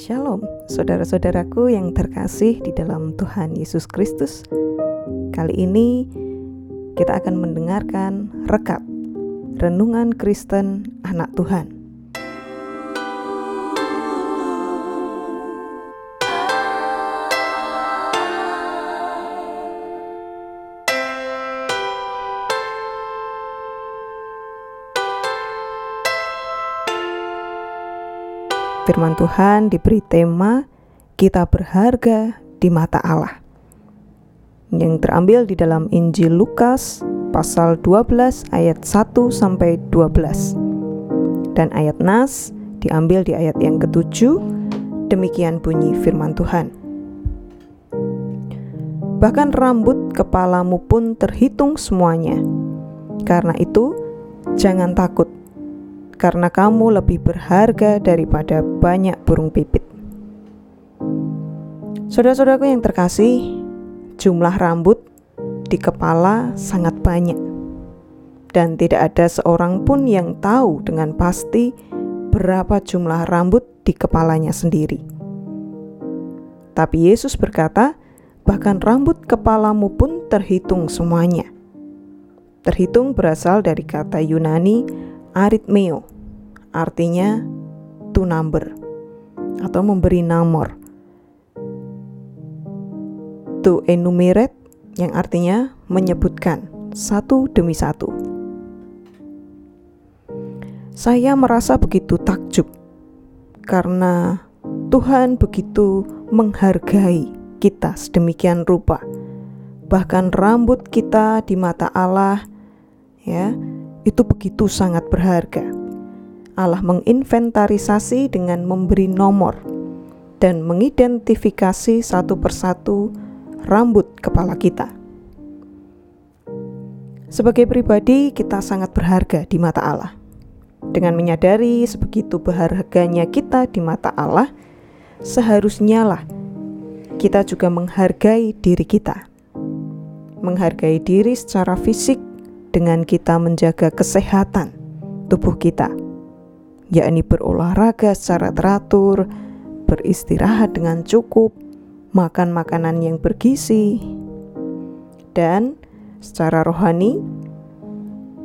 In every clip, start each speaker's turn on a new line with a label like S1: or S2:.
S1: Shalom, saudara-saudaraku yang terkasih di dalam Tuhan Yesus Kristus. Kali ini kita akan mendengarkan rekat renungan Kristen anak Tuhan. Firman Tuhan diberi tema kita berharga di mata Allah. Yang terambil di dalam Injil Lukas pasal 12 ayat 1 sampai 12 dan ayat Nas diambil di ayat yang ketujuh demikian bunyi firman Tuhan. Bahkan rambut kepalamu pun terhitung semuanya. Karena itu jangan takut karena kamu lebih berharga daripada banyak burung pipit. Saudara-saudaraku yang terkasih, jumlah rambut di kepala sangat banyak, dan tidak ada seorang pun yang tahu dengan pasti berapa jumlah rambut di kepalanya sendiri. Tapi Yesus berkata, bahkan rambut kepalamu pun terhitung semuanya. Terhitung berasal dari kata Yunani arithmeo, artinya to number atau memberi nomor. To enumerate yang artinya menyebutkan satu demi satu. Saya merasa begitu takjub karena Tuhan begitu menghargai kita sedemikian rupa. Bahkan rambut kita di mata Allah ya itu begitu sangat berharga. Allah menginventarisasi dengan memberi nomor dan mengidentifikasi satu persatu rambut kepala kita. Sebagai pribadi, kita sangat berharga di mata Allah. Dengan menyadari sebegitu berharganya kita di mata Allah, seharusnya lah kita juga menghargai diri kita. Menghargai diri secara fisik dengan kita menjaga kesehatan tubuh kita, yakni berolahraga secara teratur, beristirahat dengan cukup, makan makanan yang bergizi, dan secara rohani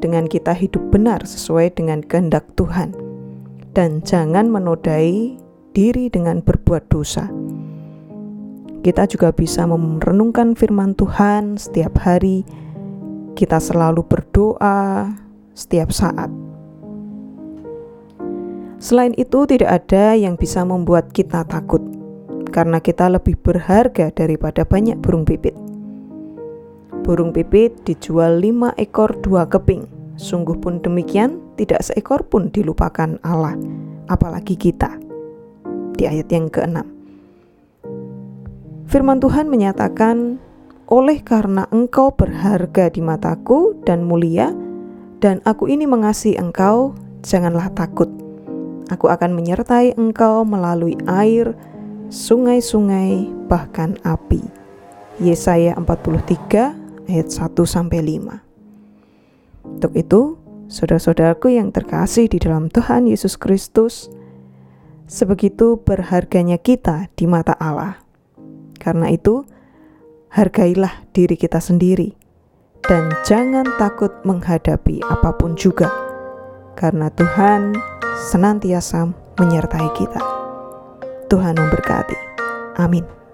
S1: dengan kita hidup benar sesuai dengan kehendak Tuhan, dan jangan menodai diri dengan berbuat dosa. Kita juga bisa merenungkan firman Tuhan setiap hari kita selalu berdoa setiap saat. Selain itu, tidak ada yang bisa membuat kita takut, karena kita lebih berharga daripada banyak burung pipit. Burung pipit dijual lima ekor dua keping. Sungguh pun demikian, tidak seekor pun dilupakan Allah, apalagi kita. Di ayat yang keenam, firman Tuhan menyatakan, oleh karena engkau berharga di mataku dan mulia, dan aku ini mengasihi engkau, janganlah takut. Aku akan menyertai engkau melalui air, sungai-sungai, bahkan api. Yesaya 43 ayat 1 sampai 5. Untuk itu, saudara-saudaraku yang terkasih di dalam Tuhan Yesus Kristus, sebegitu berharganya kita di mata Allah. Karena itu, hargailah diri kita sendiri dan jangan takut menghadapi apa pun juga, karena Tuhan senantiasa menyertai kita. Tuhan memberkati. Amin.